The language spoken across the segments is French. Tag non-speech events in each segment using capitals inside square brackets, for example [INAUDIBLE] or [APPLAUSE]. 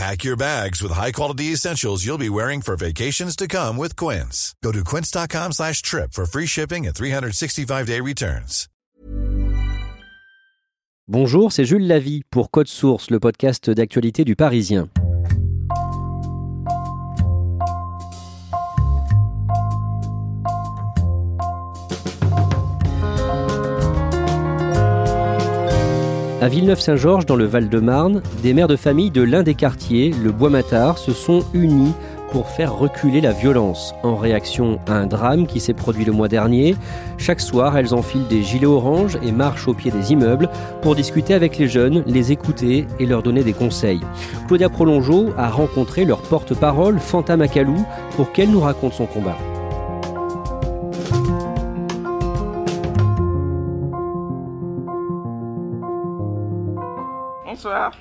Pack your bags with high-quality essentials you'll be wearing for vacations to come with Quince. Go to quince.com slash trip for free shipping and 365-day returns. Bonjour, c'est Jules Lavie pour Code Source, le podcast d'actualité du Parisien. À Villeneuve-Saint-Georges, dans le Val-de-Marne, des mères de famille de l'un des quartiers, le Bois-Matard, se sont unies pour faire reculer la violence. En réaction à un drame qui s'est produit le mois dernier, chaque soir, elles enfilent des gilets oranges et marchent au pied des immeubles pour discuter avec les jeunes, les écouter et leur donner des conseils. Claudia Prolongeau a rencontré leur porte-parole, Fanta Macalou, pour qu'elle nous raconte son combat. Bonsoir.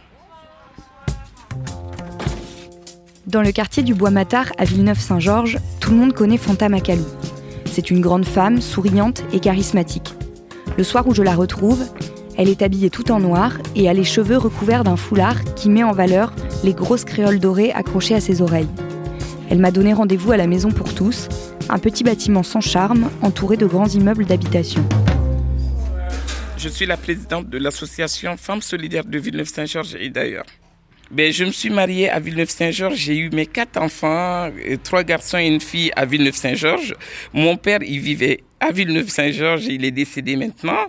Dans le quartier du Bois-Matard à Villeneuve-Saint-Georges, tout le monde connaît Fanta Macalou. C'est une grande femme, souriante et charismatique. Le soir où je la retrouve, elle est habillée tout en noir et a les cheveux recouverts d'un foulard qui met en valeur les grosses créoles dorées accrochées à ses oreilles. Elle m'a donné rendez-vous à la Maison pour tous, un petit bâtiment sans charme entouré de grands immeubles d'habitation. Je suis la présidente de l'association Femmes Solidaires de Villeneuve-Saint-Georges et d'ailleurs. Ben, je me suis mariée à Villeneuve-Saint-Georges. J'ai eu mes quatre enfants, trois garçons et une fille à Villeneuve-Saint-Georges. Mon père, il vivait à Villeneuve-Saint-Georges. Il est décédé maintenant.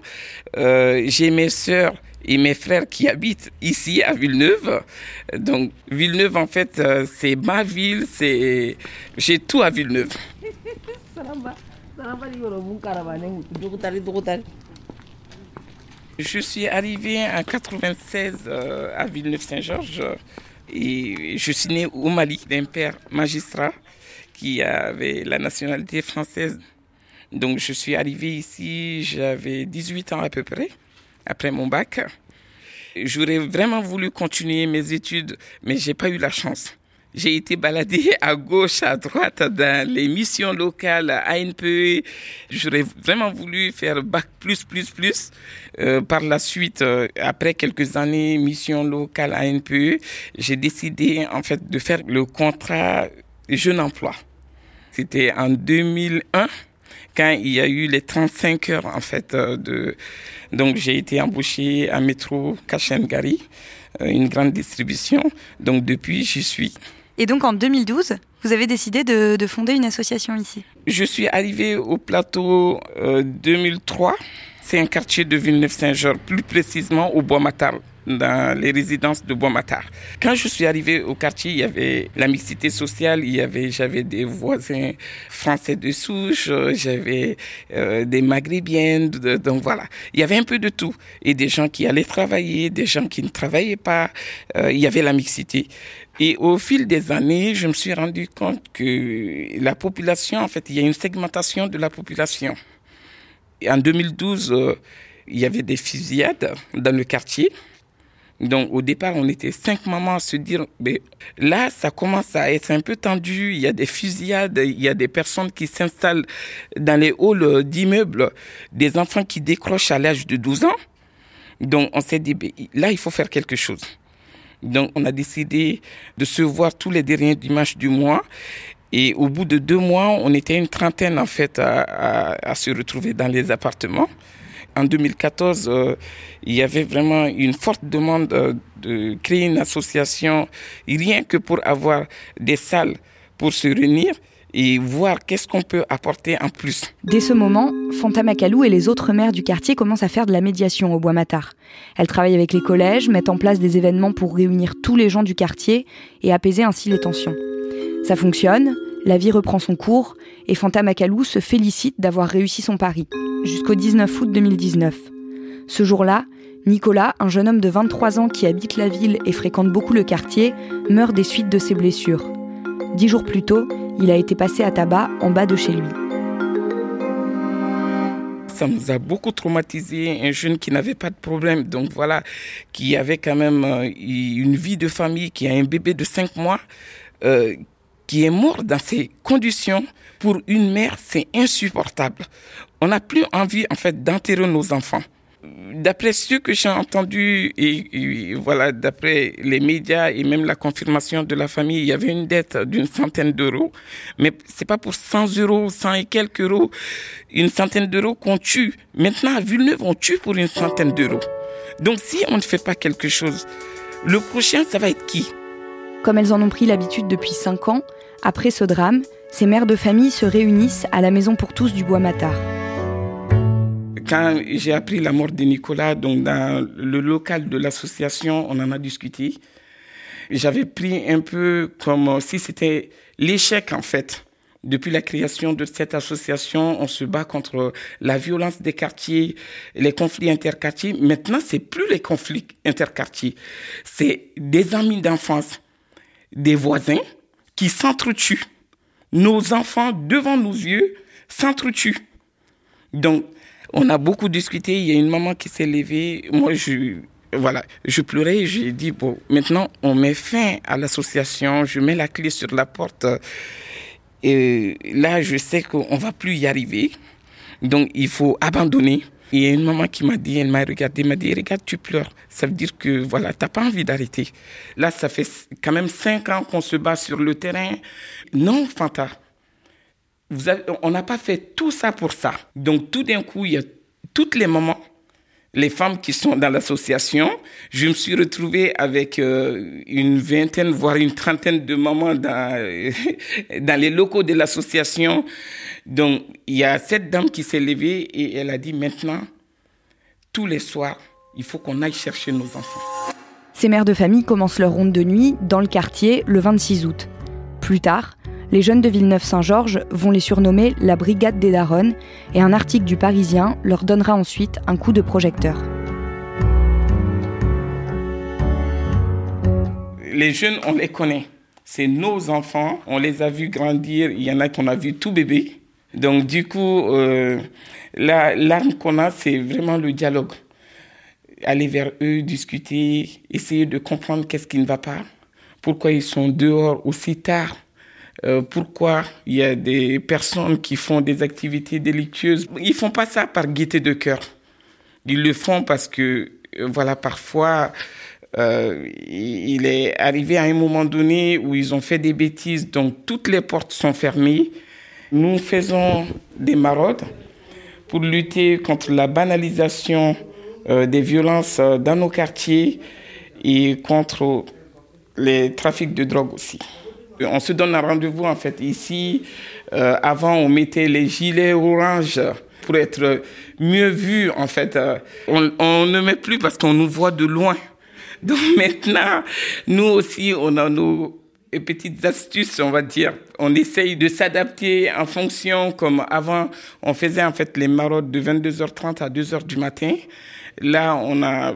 Euh, J'ai mes sœurs et mes frères qui habitent ici à Villeneuve. Donc Villeneuve, en fait, euh, c'est ma ville. C'est j'ai tout à Villeneuve. Je suis arrivé en 96 euh, à Villeneuve-Saint-Georges et je suis né au Mali d'un père magistrat qui avait la nationalité française. Donc je suis arrivé ici, j'avais 18 ans à peu près, après mon bac. J'aurais vraiment voulu continuer mes études, mais j'ai pas eu la chance. J'ai été baladé [LAUGHS] à gauche, à droite dans les missions locales à ANPE. J'aurais vraiment voulu faire bac plus, plus, plus. Euh, par la suite, euh, après quelques années mission locale à ANPE, j'ai décidé en fait de faire le contrat jeune emploi. C'était en 2001 quand il y a eu les 35 heures en fait euh, donc j'ai été embauché à Métro Kachengari, une grande distribution. Donc depuis j'y suis. Et donc en 2012, vous avez décidé de, de fonder une association ici Je suis arrivé au plateau euh, 2003. C'est un quartier de Villeneuve-Saint-Georges, plus précisément au Bois-Matar dans les résidences de Bois-Matar. Quand je suis arrivé au quartier, il y avait la mixité sociale, il y avait, j'avais des voisins français de souche, j'avais euh, des maghrébiennes, donc voilà. Il y avait un peu de tout. Et des gens qui allaient travailler, des gens qui ne travaillaient pas, euh, il y avait la mixité. Et au fil des années, je me suis rendu compte que la population, en fait, il y a une segmentation de la population. Et en 2012, euh, il y avait des fusillades dans le quartier. Donc au départ, on était cinq mamans à se dire, mais là, ça commence à être un peu tendu. Il y a des fusillades, il y a des personnes qui s'installent dans les halls d'immeubles, des enfants qui décrochent à l'âge de 12 ans. Donc on s'est dit, là, il faut faire quelque chose. Donc on a décidé de se voir tous les derniers dimanches du mois. Et au bout de deux mois, on était une trentaine en fait à, se retrouver dans les appartements. En 2014, euh, il y avait vraiment une forte demande euh, de créer une association, rien que pour avoir des salles pour se réunir et voir qu'est-ce qu'on peut apporter en plus. Dès ce moment, Fanta Macalou et les autres maires du quartier commencent à faire de la médiation au Bois Matar. Elles travaillent avec les collèges, mettent en place des événements pour réunir tous les gens du quartier et apaiser ainsi les tensions. Ça fonctionne, la vie reprend son cours et Fanta Macalou se félicite d'avoir réussi son pari, jusqu'au 19 août 2019. Ce jour-là, Nicolas, un jeune homme de 23 ans qui habite la ville et fréquente beaucoup le quartier, meurt des suites de ses blessures. Dix jours plus tôt, il a été passé à tabac en bas de chez lui. Ça nous a beaucoup traumatisé, un jeune qui n'avait pas de problème, donc voilà, qui avait quand même euh, une vie de famille, qui a un bébé de 5 mois, euh, qui est mort dans ces conditions. Pour une mère, c'est insupportable. On n'a plus envie, en fait, d'enterrer nos enfants d'après ce que j'ai entendu et, voilà, d'après les médias et même la confirmation de la famille, il y avait une dette d'une centaine d'euros. Mais c'est pas pour 100 euros, 100 et quelques euros, une centaine d'euros qu'on tue. Maintenant, à Villeneuve, on tue pour une centaine d'euros. Donc, si on ne fait pas quelque chose, le prochain, ça va être qui? Comme elles en ont pris l'habitude depuis 5 ans, après ce drame, ces mères de famille se réunissent à la maison pour tous du Bois Matar quand j'ai appris la mort de Nicolas, donc dans le local de l'association, on en a discuté. J'avais pris un peu comme si c'était l'échec en fait. Depuis la création de cette association, on se bat contre la violence des quartiers, les conflits interquartiers. Maintenant, c'est plus les conflits interquartiers, c'est des amis d'enfance, des voisins qui s'entretuent. Nos enfants devant nos yeux s'entretuent. Donc, on a beaucoup discuté. Il y a une maman qui s'est levée. Moi, je, voilà, je pleurais. J'ai dit, bon, maintenant, on met fin à l'association. Je mets la clé sur la porte. Et là, je sais qu'on va plus y arriver. Donc, il faut abandonner. Il y a une maman qui m'a dit, elle m'a regardé, m'a dit, regarde, tu pleures. Ça veut dire que, voilà, t'as pas envie d'arrêter. Là, ça fait quand même cinq ans qu'on se bat sur le terrain. Non, Fanta on n'a pas fait tout ça pour ça. Donc tout d'un coup, il y a toutes les mamans, les femmes qui sont dans l'association. Je me suis retrouvé avec euh, une vingtaine, voire une trentaine de mamans dans, [LAUGHS] dans les locaux de l'association. Donc il y a cette dame qui s'est levée et elle a dit maintenant, tous les soirs, il faut qu'on aille chercher nos enfants. Ces mères de famille commencent leur ronde de nuit dans le quartier le 26 août. Plus tard, les jeunes de Villeneuve-Saint-Georges vont les surnommer la Brigade des Daronnes et un article du Parisien leur donnera ensuite un coup de projecteur. Les jeunes, on les connaît. C'est nos enfants, on les a vus grandir, il y en a qu'on a vu tout bébé. Donc du coup, euh, l'arme qu'on a, c'est vraiment le dialogue. Aller vers eux, discuter, essayer de comprendre qu'est-ce qui ne va pas, pourquoi ils sont dehors aussi tard euh, pourquoi il y a des personnes qui font des activités délictueuses. Ils font pas ça par gaieté de cœur. Ils le font parce que, euh, voilà, parfois, euh, il est arrivé à un moment donné où ils ont fait des bêtises, donc toutes les portes sont fermées. Nous faisons des maraudes pour lutter contre la banalisation des violences dans nos quartiers et contre les trafics de drogue aussi on se donne un rendez-vous en fait ici. Euh, avant, on mettait les gilets orange pour être mieux vu en fait. Euh, on, ne met plus parce qu'on nous voit de loin. [LAUGHS] Donc maintenant, nous aussi, on a nos petites astuces, on va dire. On essaye de s'adapter en fonction, comme avant, on faisait en fait les maraudes de 22h30 à 2h du matin. Là, on a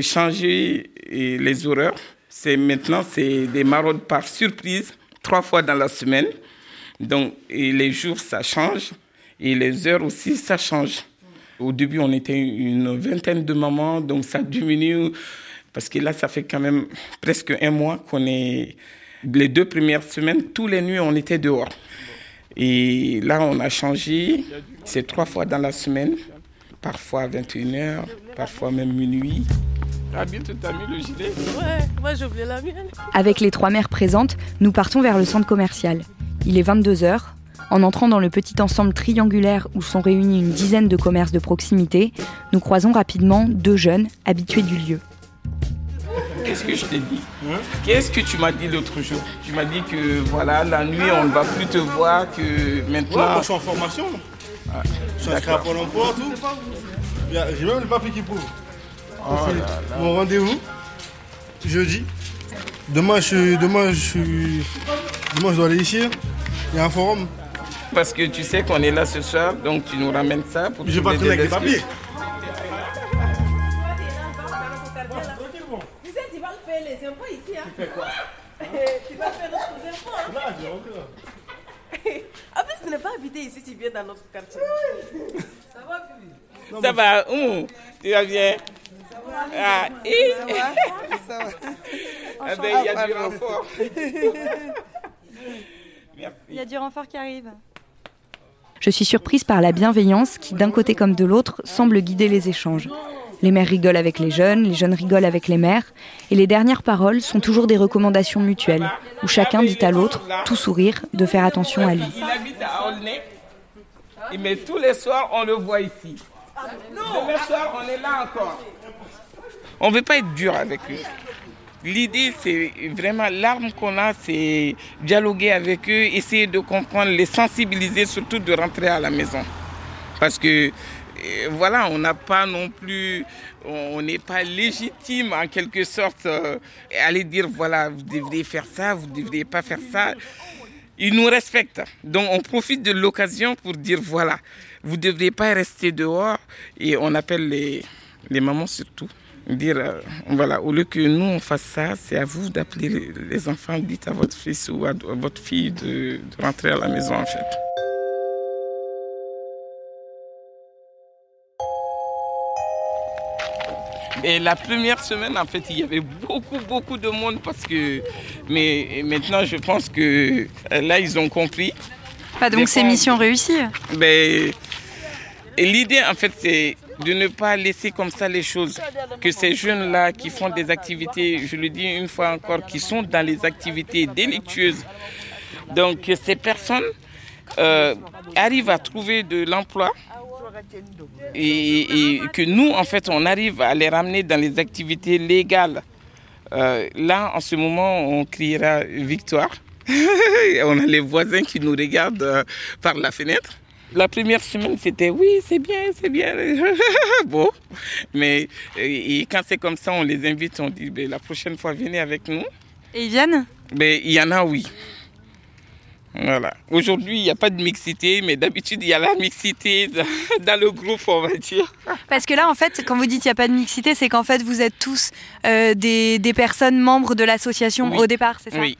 changé les horaires. C'est maintenant, c'est des maraudes par surprise trois fois dans la semaine. Donc, les jours, ça change. Et les heures aussi, ça change. Au début, on était une vingtaine de mamans, donc ça diminue. Parce que là, ça fait quand même presque un mois qu'on est. Les deux premières semaines, tous les nuits, on était dehors. Et là, on a changé. C'est trois fois dans la semaine, parfois à 21h, parfois même minuit. Avec les trois mères présentes, nous partons vers le centre commercial. Il est 22h. En entrant dans le petit ensemble triangulaire où sont réunis une dizaine de commerces de proximité, nous croisons rapidement deux jeunes habitués du lieu. qu'est-ce que je t'ai dit? Qu'est-ce que tu m'as dit l'autre jour? Tu m'as dit que voilà, la nuit, on ne va plus te voir, que maintenant. Ouais, moi, je suis en formation. je suis inscrit à Pôle emploi, tout. J'ai même le papier qui prouve. Oh Mon rendez-vous, jeudi. Demain, je, demain, je, suis- demain, je dois aller ici. Il y a un forum. Parce que tu sais qu'on est là ce soir, donc tu nous ramènes ça pour Je vais pas traîner avec des papiers. Tu sais, tu vas le payer les impôts ici. Hein. Tu fais quoi? [LAUGHS] Tu vas faire d'autres impôts. Hein. [LAUGHS] En plus, tu n'es pas habité ici, tu viens dans notre quartier. Ça va, Philippe? Ça va, tu vas bien? Ah, et Ça va. Ah ben, il y a du renfort. [LAUGHS] Il y a du renfort qui arrive. Je suis surprise par la bienveillance qui, d'un côté comme de l'autre, semble guider les échanges. Les mères rigolent avec les jeunes, les jeunes rigolent avec les mères, et les dernières paroles sont toujours des recommandations mutuelles, où chacun dit à l'autre, tout sourire, de faire attention à lui. Il habite à Aulnay. Mais tous les soirs, on le voit ici. Demain soir, on est là encore. On ne veut pas être dur avec eux. L'idée, c'est vraiment l'arme qu'on a, c'est dialoguer avec eux, essayer de comprendre, les sensibiliser, surtout de rentrer à la maison. Parce que euh, voilà, on n'a pas non plus, on n'est pas légitime en quelque sorte euh, aller dire voilà, vous devriez faire ça, vous ne devriez pas faire ça. Ils nous respectent. Donc on profite de l'occasion pour dire voilà, vous ne devriez pas rester dehors. Et on appelle les, les mamans surtout. Dire euh, voilà, au lieu que nous on fasse ça, c'est à vous d'appeler les, enfants, dites à votre fils ou à, votre fille de, de rentrer à la maison en fait. Et la première semaine, en fait, il y avait beaucoup, beaucoup de monde parce que. Mais maintenant, je pense que euh, là, ils ont compris. Ah, donc c'est mission réussie Ben, et l'idée, en fait, c'est de ne pas laisser comme ça les choses. Que ces jeunes-là qui font des activités, je le dis une fois encore, qui sont dans les activités délictueuses. Donc, que ces personnes euh, arrivent à trouver de l'emploi et, que nous, en fait, on arrive à les ramener dans les activités légales. Euh, là, en ce moment, on criera victoire. [LAUGHS] on a les voisins qui nous regardent euh, par la fenêtre. La première semaine, c'était oui, c'est bien, c'est bien. [LAUGHS] bon, mais euh, et quand c'est comme ça, on les invite, on dit ben, la prochaine fois, venez avec nous. Et ils viennent? Ben, il y en a, oui. Voilà. Aujourd'hui, il n'y a pas de mixité, mais d'habitude, il y a la mixité dans, [LAUGHS] dans le groupe, on va dire. Parce que là, en fait, quand vous dites qu'il n'y a pas de mixité, c'est qu'en fait, vous êtes tous euh, des, des personnes membres de l'association Oui. au départ, c'est ça? Oui.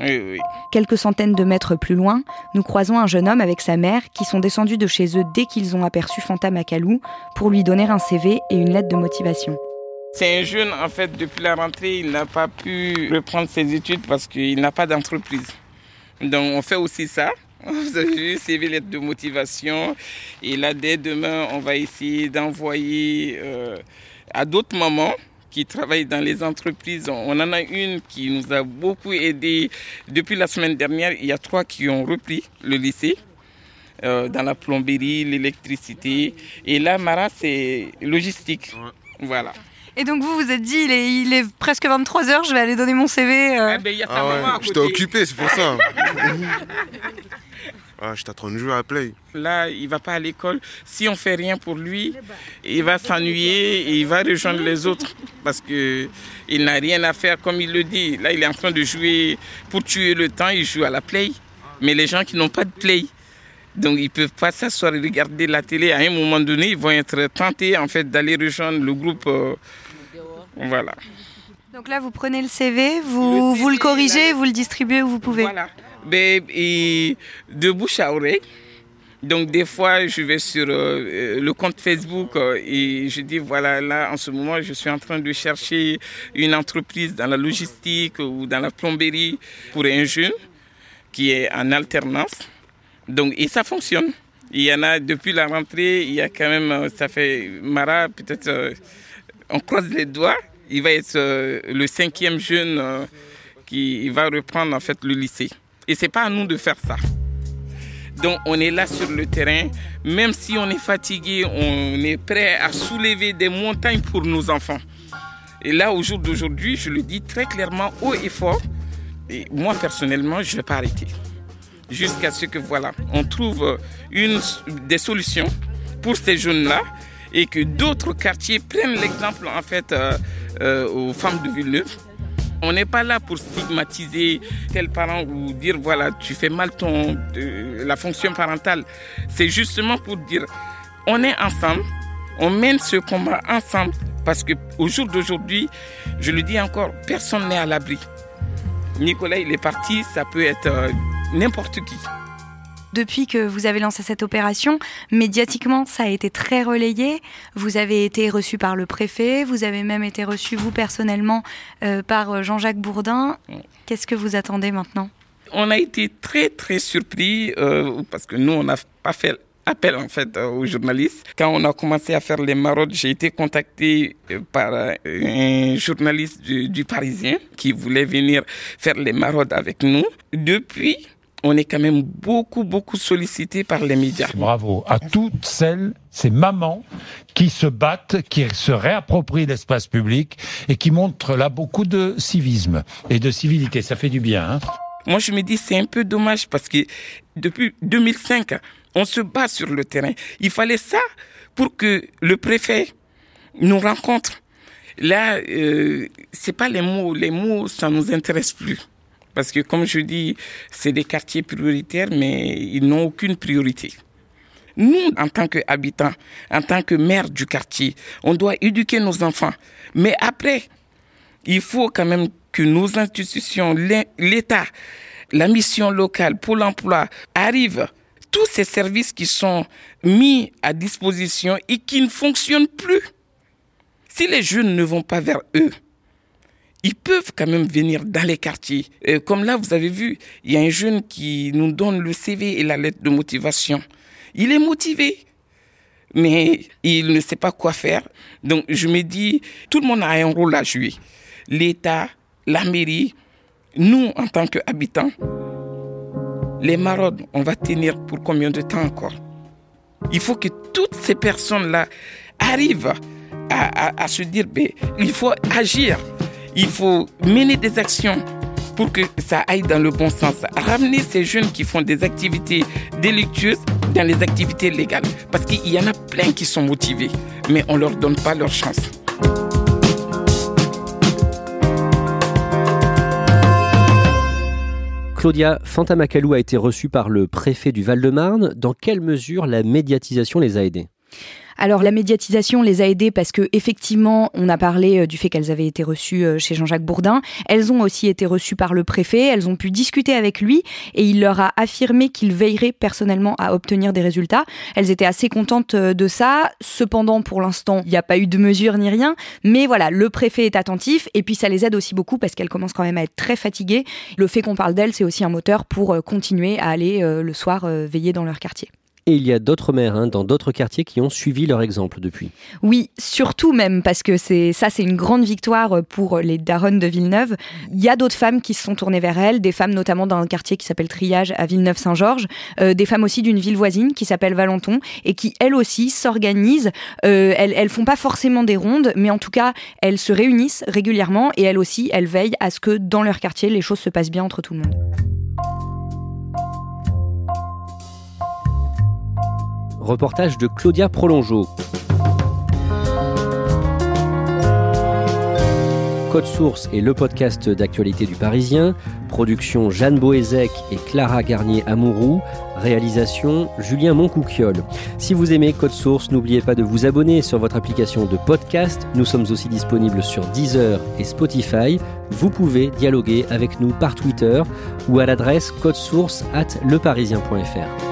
Oui, oui. Quelques centaines de mètres plus loin, nous croisons un jeune homme avec sa mère qui sont descendus de chez eux dès qu'ils ont aperçu Fanta Macalou pour lui donner un CV et une lettre de motivation. C'est un jeune, en fait, depuis la rentrée, il n'a pas pu reprendre ses études parce qu'il n'a pas d'entreprise. Donc, on fait aussi ça. Vous avez vu, CV, lettre de motivation. Et là, dès demain, on va essayer d'envoyer euh, à d'autres mamans qui travaillent dans les entreprises. On en a une qui nous a beaucoup aidé. Depuis la semaine dernière, il y a trois qui ont repris le lycée. euh, dans la plomberie, l'électricité. Et là, Mara, c'est logistique. Voilà. Et donc vous, vous êtes dit, il est, il est presque 23h, je vais aller donner mon CV. euh. Ah ben, il y a ta Ah ouais, j'étais occupé, c'est pour ça. [LAUGHS] ah, j'étais en train de jouer à Play. Là, il va pas à l'école. Si on fait rien pour lui, il va s'ennuyer et il va rejoindre les autres parce que il n'a rien à faire comme il le dit. Là, il est en train de jouer pour tuer le temps. Il joue à la play. Mais les gens qui n'ont pas de play, donc ils peuvent pas s'asseoir et regarder la télé. À un moment donné, ils vont être tentés en fait d'aller rejoindre le groupe. euh, voilà. Donc là, vous prenez le CV, vous Le vous le CV, corrigez, la- vous le distribuez où vous pouvez. Voilà. Ben, et de bouche à oreille. Donc des fois, je vais sur euh, le compte Facebook euh, et je dis, voilà, là, en ce moment, je suis en train de chercher une entreprise dans la logistique ou dans la plomberie pour un jeune qui est en alternance. Donc, et ça fonctionne. Il y en a, depuis la rentrée, il y a quand même, euh, ça fait, Mara, peut-être, euh, on croise les doigts, il va être euh, le cinquième jeune euh, qui va reprendre en fait le lycée. Et c'est pas à nous de faire ça. Donc on est là sur le terrain, même si on est fatigué, on est prêt à soulever des montagnes pour nos enfants. Et là, au jour d'aujourd'hui, je le dis très clairement, haut et fort. Et moi, personnellement, je ne vais pas arrêter. Jusqu'à ce que, voilà, on trouve une, des solutions pour ces jeunes-là et que d'autres quartiers prennent l'exemple, en fait, euh, euh, aux femmes de Villeneuve. On n'est pas là pour stigmatiser tel parent ou dire voilà tu fais mal ton la fonction parentale. C'est justement pour dire on est ensemble, on mène ce combat ensemble parce que au jour d'aujourd'hui, je le dis encore, personne n'est à l'abri. Nicolas, il est parti, ça peut être euh, n'importe qui. Depuis que vous avez lancé cette opération, médiatiquement, ça a été très relayé. Vous avez été reçu par le préfet, vous avez même été reçu, vous personnellement, euh, par Jean-Jacques Bourdin. Qu'est-ce que vous attendez maintenant? On a été très, très surpris euh, parce que nous, on n'a pas fait appel en fait aux journalistes. Quand on a commencé à faire les maraudes, j'ai été contacté par un journaliste du, Parisien qui voulait venir faire les maraudes avec nous. Depuis, on est quand même beaucoup, beaucoup sollicité par les médias. Bravo à toutes celles, ces mamans qui se battent, qui se réapproprient l'espace public et qui montrent là beaucoup de civisme et de civilité. Ça fait du bien. Hein Moi, je me dis, c'est un peu dommage parce que depuis 2005, on se bat sur le terrain. Il fallait ça pour que le préfet nous rencontre. Là, euh, c'est pas les mots. Les mots, ça nous intéresse plus. Parce que, comme je dis, c'est des quartiers prioritaires, mais ils n'ont aucune priorité. Nous, en tant qu'habitants, en tant que maire du quartier, on doit éduquer nos enfants. Mais après, il faut quand même que nos institutions, l'État, la mission locale, pour l'emploi, arrivent tous ces services qui sont mis à disposition et qui ne fonctionnent plus. Si les jeunes ne vont pas vers eux, ils peuvent quand même venir dans les quartiers. Euh, comme là, vous avez vu, il y a un jeune qui nous donne le CV et la lettre de motivation. Il est motivé, mais il ne sait pas quoi faire. Donc je me dis, tout le monde a un rôle à jouer. L'État, la mairie, nous en tant qu'habitants. Les maraudes, on va tenir pour combien de temps encore? Il faut que toutes ces personnes-là arrivent à, à, se dire, ben, il faut agir. Il faut mener des actions pour que ça aille dans le bon sens. Ramener ces jeunes qui font des activités délictueuses dans les activités légales. Parce qu'il y en a plein qui sont motivés, mais on ne leur donne pas leur chance. Claudia Fantamacalou a été reçue par le préfet du Val-de-Marne. Dans quelle mesure la médiatisation les a aidés? Alors la médiatisation les a aidées parce que effectivement, on a parlé euh, du fait qu'elles avaient été reçues euh, chez Jean-Jacques Bourdin. Elles ont aussi été reçues par le préfet. Elles ont pu discuter avec lui et il leur a affirmé qu'il veillerait personnellement à obtenir des résultats. Elles étaient assez contentes euh, de ça. Cependant, pour l'instant, il n'y a pas eu de mesure ni rien. Mais voilà, le préfet est attentif et puis ça les aide aussi beaucoup parce qu'elles commencent quand même à être très fatiguées. Le fait qu'on parle d'elles, c'est aussi un moteur pour continuer à aller le soir veiller dans leur quartier. Et il y a d'autres maires hein, dans d'autres quartiers qui ont suivi leur exemple depuis. Oui, surtout même parce que c'est ça, c'est une grande victoire pour les daronnes de Villeneuve. Il y a d'autres femmes qui se sont tournées vers elles, des femmes notamment dans un quartier qui s'appelle Triage à Villeneuve-Saint-Georges, euh, des femmes aussi d'une ville voisine qui s'appelle Valenton et qui elles aussi s'organisent. Euh, elles, elles font pas forcément des rondes, mais en tout cas elles se réunissent régulièrement et elles aussi elles veillent à ce que dans leur quartier les choses se passent bien entre tout le monde. Reportage de Claudia Prolongeau. Code Source est le podcast d'actualité du Parisien. Production Jeanne Boézek et Clara Garnier-Amouroux. Réalisation Julien Moncouquiole. Si vous aimez Code Source, n'oubliez pas de vous abonner sur votre application de podcast. Nous sommes aussi disponibles sur Deezer et Spotify. Vous pouvez dialoguer avec nous par Twitter ou à l'adresse codesource at leparisien.fr.